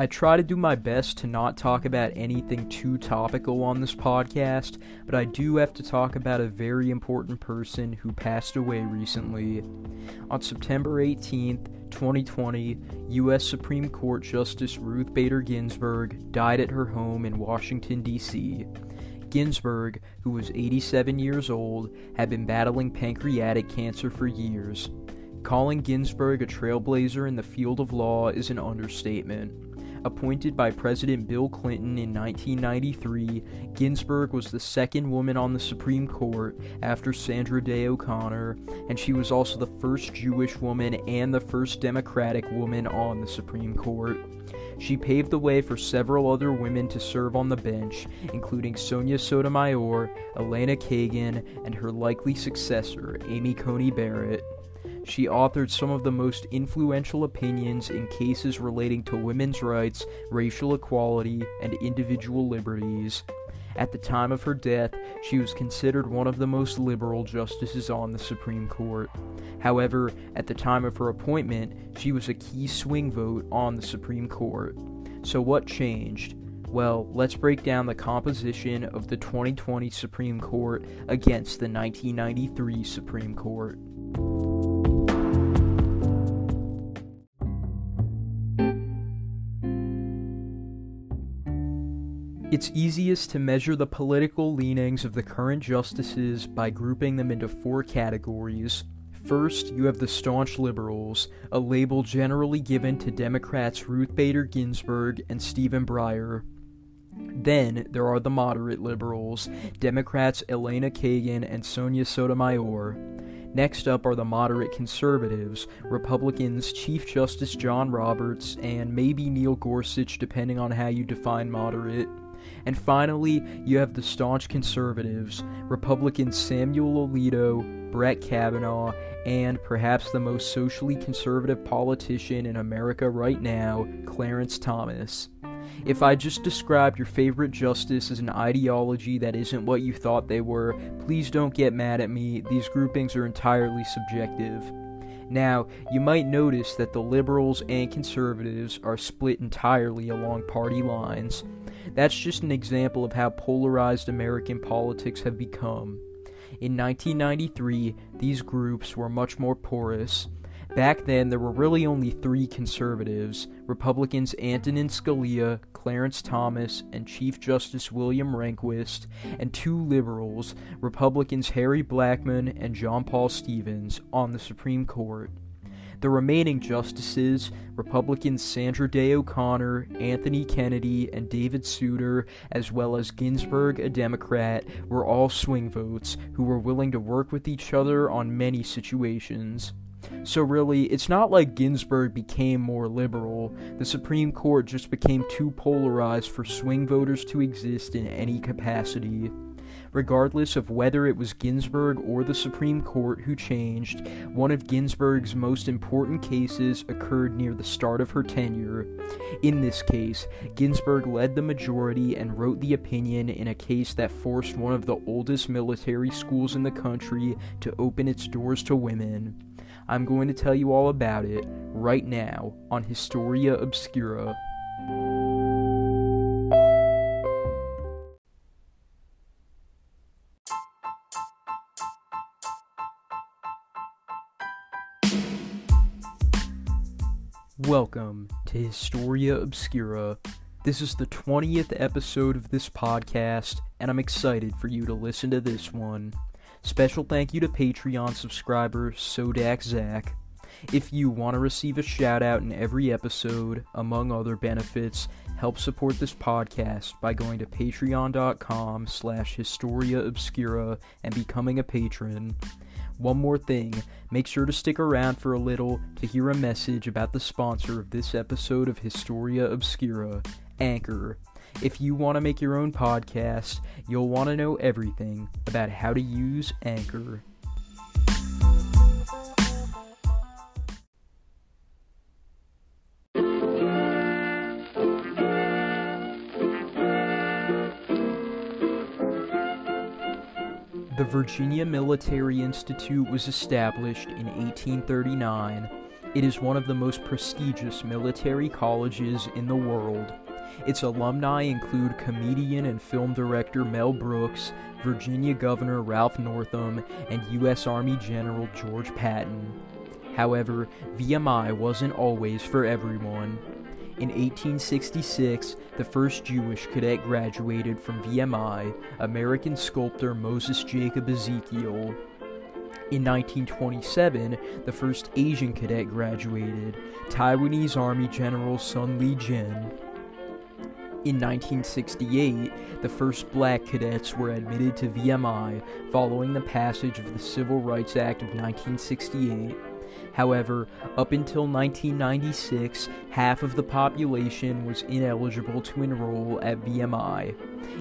I try to do my best to not talk about anything too topical on this podcast, but I do have to talk about a very important person who passed away recently. On September 18th, 2020, U.S. Supreme Court Justice Ruth Bader Ginsburg died at her home in Washington, D.C. Ginsburg, who was 87 years old, had been battling pancreatic cancer for years. Calling Ginsburg a trailblazer in the field of law is an understatement. Appointed by President Bill Clinton in 1993, Ginsburg was the second woman on the Supreme Court after Sandra Day O'Connor, and she was also the first Jewish woman and the first Democratic woman on the Supreme Court. She paved the way for several other women to serve on the bench, including Sonia Sotomayor, Elena Kagan, and her likely successor, Amy Coney Barrett. She authored some of the most influential opinions in cases relating to women's rights, racial equality, and individual liberties. At the time of her death, she was considered one of the most liberal justices on the Supreme Court. However, at the time of her appointment, she was a key swing vote on the Supreme Court. So, what changed? Well, let's break down the composition of the 2020 Supreme Court against the 1993 Supreme Court. It's easiest to measure the political leanings of the current justices by grouping them into four categories. First, you have the staunch liberals, a label generally given to Democrats Ruth Bader Ginsburg and Stephen Breyer. Then there are the moderate liberals, Democrats Elena Kagan and Sonia Sotomayor. Next up are the moderate conservatives, Republicans Chief Justice John Roberts and maybe Neil Gorsuch, depending on how you define moderate. And finally, you have the staunch conservatives, Republican Samuel Alito, Brett Kavanaugh, and perhaps the most socially conservative politician in America right now, Clarence Thomas. If I just described your favorite justice as an ideology that isn't what you thought they were, please don't get mad at me. These groupings are entirely subjective. Now, you might notice that the liberals and conservatives are split entirely along party lines. That's just an example of how polarized American politics have become. In 1993, these groups were much more porous. Back then, there were really only three conservatives Republicans Antonin Scalia, Clarence Thomas, and Chief Justice William Rehnquist, and two liberals, Republicans Harry Blackmun and John Paul Stevens, on the Supreme Court. The remaining justices, Republicans Sandra Day O'Connor, Anthony Kennedy, and David Souter, as well as Ginsburg, a Democrat, were all swing votes who were willing to work with each other on many situations. So, really, it's not like Ginsburg became more liberal. The Supreme Court just became too polarized for swing voters to exist in any capacity regardless of whether it was Ginsburg or the Supreme Court who changed, one of Ginsburg's most important cases occurred near the start of her tenure. In this case, Ginsburg led the majority and wrote the opinion in a case that forced one of the oldest military schools in the country to open its doors to women. I'm going to tell you all about it right now on Historia Obscura. Welcome to Historia Obscura. This is the 20th episode of this podcast, and I'm excited for you to listen to this one. Special thank you to Patreon subscriber Sodak Zach. If you want to receive a shout out in every episode, among other benefits, help support this podcast by going to patreon.com slash historia obscura and becoming a patron. One more thing, make sure to stick around for a little to hear a message about the sponsor of this episode of Historia Obscura, Anchor. If you want to make your own podcast, you'll want to know everything about how to use Anchor. The Virginia Military Institute was established in 1839. It is one of the most prestigious military colleges in the world. Its alumni include comedian and film director Mel Brooks, Virginia Governor Ralph Northam, and U.S. Army General George Patton. However, VMI wasn't always for everyone. In 1866, the first Jewish cadet graduated from VMI, American sculptor Moses Jacob Ezekiel. In 1927, the first Asian cadet graduated, Taiwanese Army General Sun Li-jen. In 1968, the first black cadets were admitted to VMI following the passage of the Civil Rights Act of 1968. However, up until 1996, half of the population was ineligible to enroll at VMI.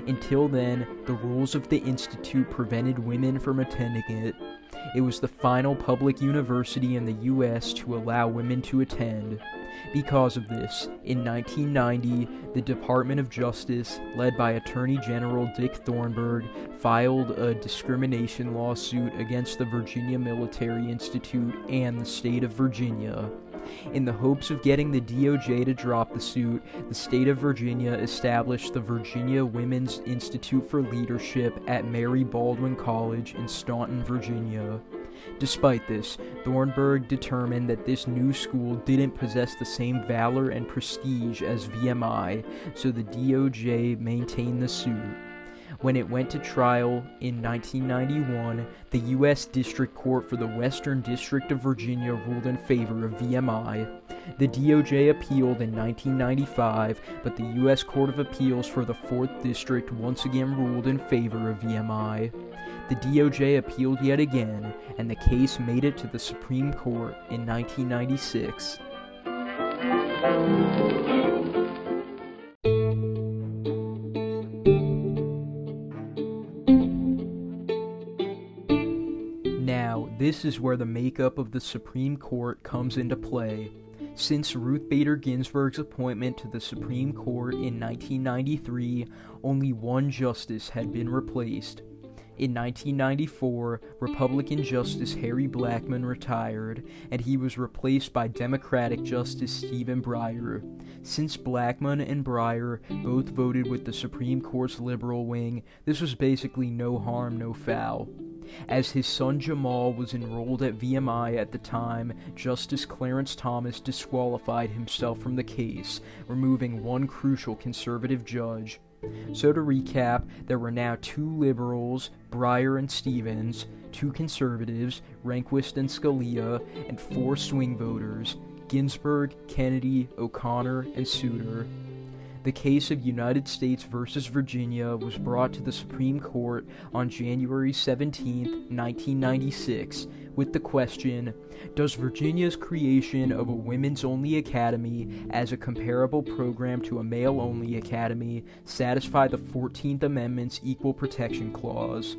Until then, the rules of the Institute prevented women from attending it. It was the final public university in the U.S. to allow women to attend. Because of this, in 1990, the Department of Justice, led by Attorney General Dick Thornburgh, filed a discrimination lawsuit against the Virginia Military Institute and the state of Virginia. In the hopes of getting the DOJ to drop the suit, the state of Virginia established the Virginia Women's Institute for Leadership at Mary Baldwin College in Staunton, Virginia. Despite this, Thornburgh determined that this new school didn't possess the same valor and prestige as VMI, so the DOJ maintained the suit. When it went to trial in 1991, the U.S. District Court for the Western District of Virginia ruled in favor of VMI. The DOJ appealed in 1995, but the U.S. Court of Appeals for the 4th District once again ruled in favor of VMI. The DOJ appealed yet again, and the case made it to the Supreme Court in 1996. This is where the makeup of the Supreme Court comes into play. Since Ruth Bader Ginsburg's appointment to the Supreme Court in 1993, only one justice had been replaced. In 1994, Republican Justice Harry Blackmun retired, and he was replaced by Democratic Justice Stephen Breyer. Since Blackmun and Breyer both voted with the Supreme Court's liberal wing, this was basically no harm, no foul. As his son Jamal was enrolled at VMI at the time, Justice Clarence Thomas disqualified himself from the case, removing one crucial conservative judge. So, to recap, there were now two liberals, Breyer and Stevens, two conservatives, Rehnquist and Scalia, and four swing voters, Ginsburg, Kennedy, O'Connor, and Souter. The case of United States versus Virginia was brought to the Supreme Court on January 17, 1996, with the question Does Virginia's creation of a women's only academy as a comparable program to a male only academy satisfy the 14th Amendment's Equal Protection Clause?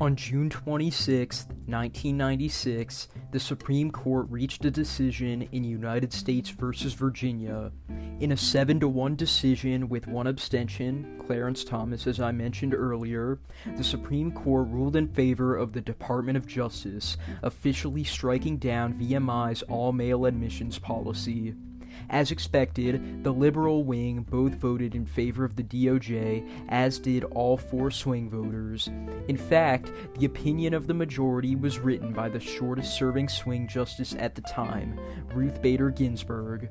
On June 26, 1996, the Supreme Court reached a decision in United States v. Virginia. In a 7 to 1 decision with one abstention, Clarence Thomas, as I mentioned earlier, the Supreme Court ruled in favor of the Department of Justice, officially striking down VMI's all male admissions policy. As expected, the Liberal wing both voted in favor of the DOJ, as did all four swing voters. In fact, the opinion of the majority was written by the shortest serving swing justice at the time, Ruth Bader Ginsburg.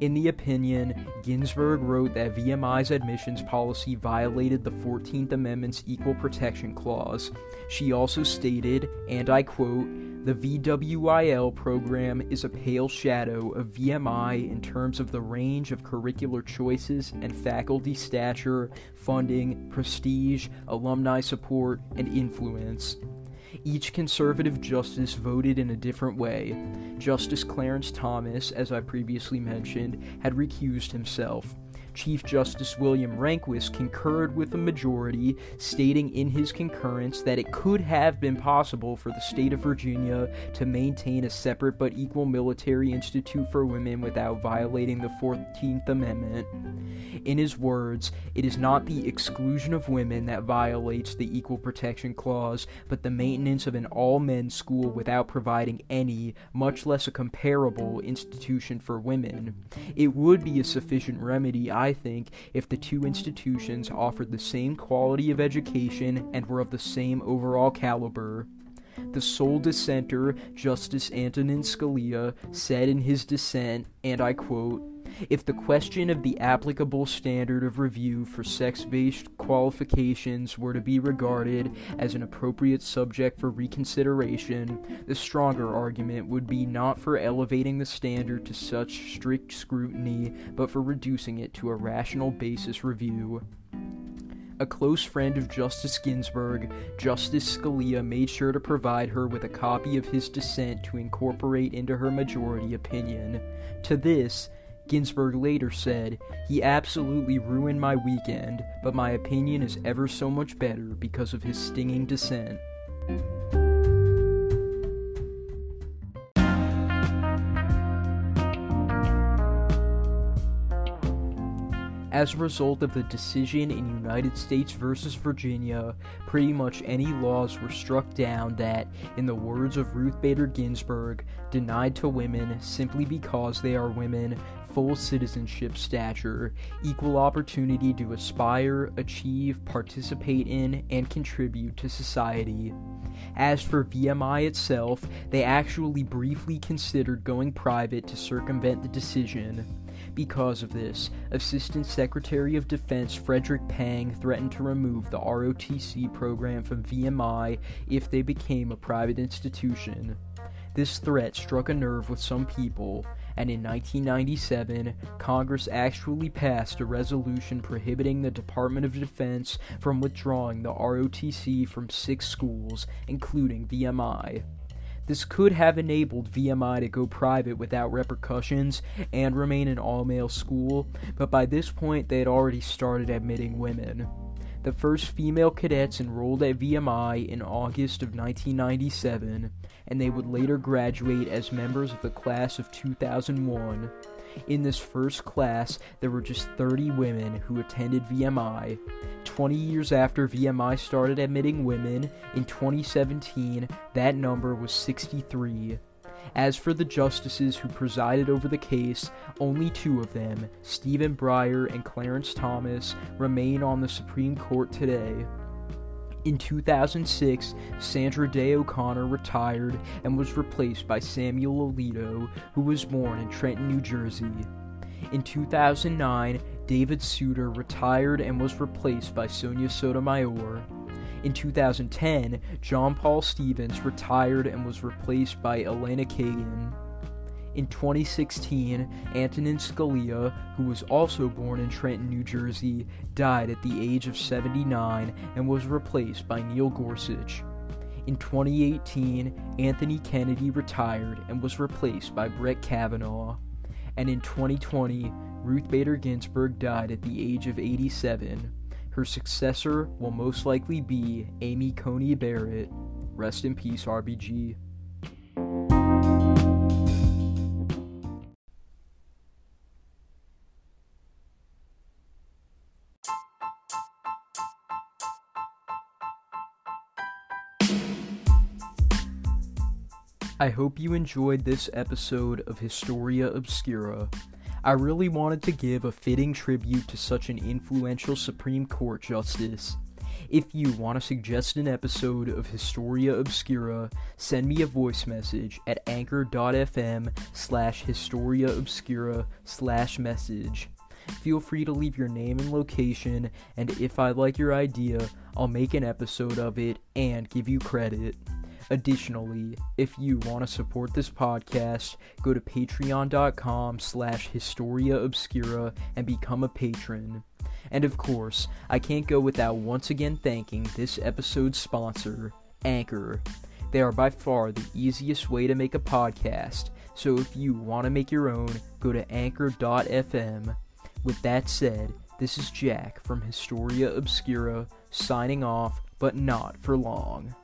In the opinion, Ginsburg wrote that VMI's admissions policy violated the 14th Amendment's Equal Protection Clause. She also stated, and I quote, the VWIL program is a pale shadow of VMI in terms of the range of curricular choices and faculty stature, funding, prestige, alumni support, and influence. Each conservative justice voted in a different way. Justice Clarence Thomas, as I previously mentioned, had recused himself. Chief Justice William Rehnquist concurred with the majority, stating in his concurrence that it could have been possible for the state of Virginia to maintain a separate but equal military institute for women without violating the 14th Amendment. In his words, it is not the exclusion of women that violates the Equal Protection Clause, but the maintenance of an all men school without providing any, much less a comparable, institution for women. It would be a sufficient remedy, I think, if the two institutions offered the same quality of education and were of the same overall caliber. The sole dissenter, Justice Antonin Scalia, said in his dissent, and I quote, if the question of the applicable standard of review for sex based qualifications were to be regarded as an appropriate subject for reconsideration, the stronger argument would be not for elevating the standard to such strict scrutiny, but for reducing it to a rational basis review. A close friend of Justice Ginsburg, Justice Scalia made sure to provide her with a copy of his dissent to incorporate into her majority opinion. To this, Ginsburg later said, He absolutely ruined my weekend, but my opinion is ever so much better because of his stinging dissent. As a result of the decision in United States versus Virginia, pretty much any laws were struck down that, in the words of Ruth Bader Ginsburg, denied to women simply because they are women full citizenship stature, equal opportunity to aspire, achieve, participate in, and contribute to society. As for VMI itself, they actually briefly considered going private to circumvent the decision. Because of this, Assistant Secretary of Defense Frederick Pang threatened to remove the ROTC program from VMI if they became a private institution. This threat struck a nerve with some people, and in 1997, Congress actually passed a resolution prohibiting the Department of Defense from withdrawing the ROTC from six schools, including VMI. This could have enabled VMI to go private without repercussions and remain an all male school, but by this point they had already started admitting women. The first female cadets enrolled at VMI in August of 1997, and they would later graduate as members of the class of 2001. In this first class, there were just 30 women who attended VMI. 20 years after VMI started admitting women, in 2017, that number was 63. As for the justices who presided over the case, only two of them, Stephen Breyer and Clarence Thomas, remain on the Supreme Court today. In 2006, Sandra Day O'Connor retired and was replaced by Samuel Alito, who was born in Trenton, New Jersey. In 2009, David Souter retired and was replaced by Sonia Sotomayor. In 2010, John Paul Stevens retired and was replaced by Elena Kagan. In 2016, Antonin Scalia, who was also born in Trenton, New Jersey, died at the age of 79 and was replaced by Neil Gorsuch. In 2018, Anthony Kennedy retired and was replaced by Brett Kavanaugh. And in 2020, Ruth Bader Ginsburg died at the age of 87. Her successor will most likely be Amy Coney Barrett. Rest in peace, RBG. I hope you enjoyed this episode of Historia Obscura. I really wanted to give a fitting tribute to such an influential Supreme Court justice. If you want to suggest an episode of Historia Obscura, send me a voice message at anchor.fm slash Historia Obscura slash message. Feel free to leave your name and location, and if I like your idea, I'll make an episode of it and give you credit. Additionally, if you want to support this podcast, go to patreon.com slash historia obscura and become a patron. And of course, I can't go without once again thanking this episode's sponsor, Anchor. They are by far the easiest way to make a podcast, so if you want to make your own, go to anchor.fm. With that said, this is Jack from Historia Obscura signing off, but not for long.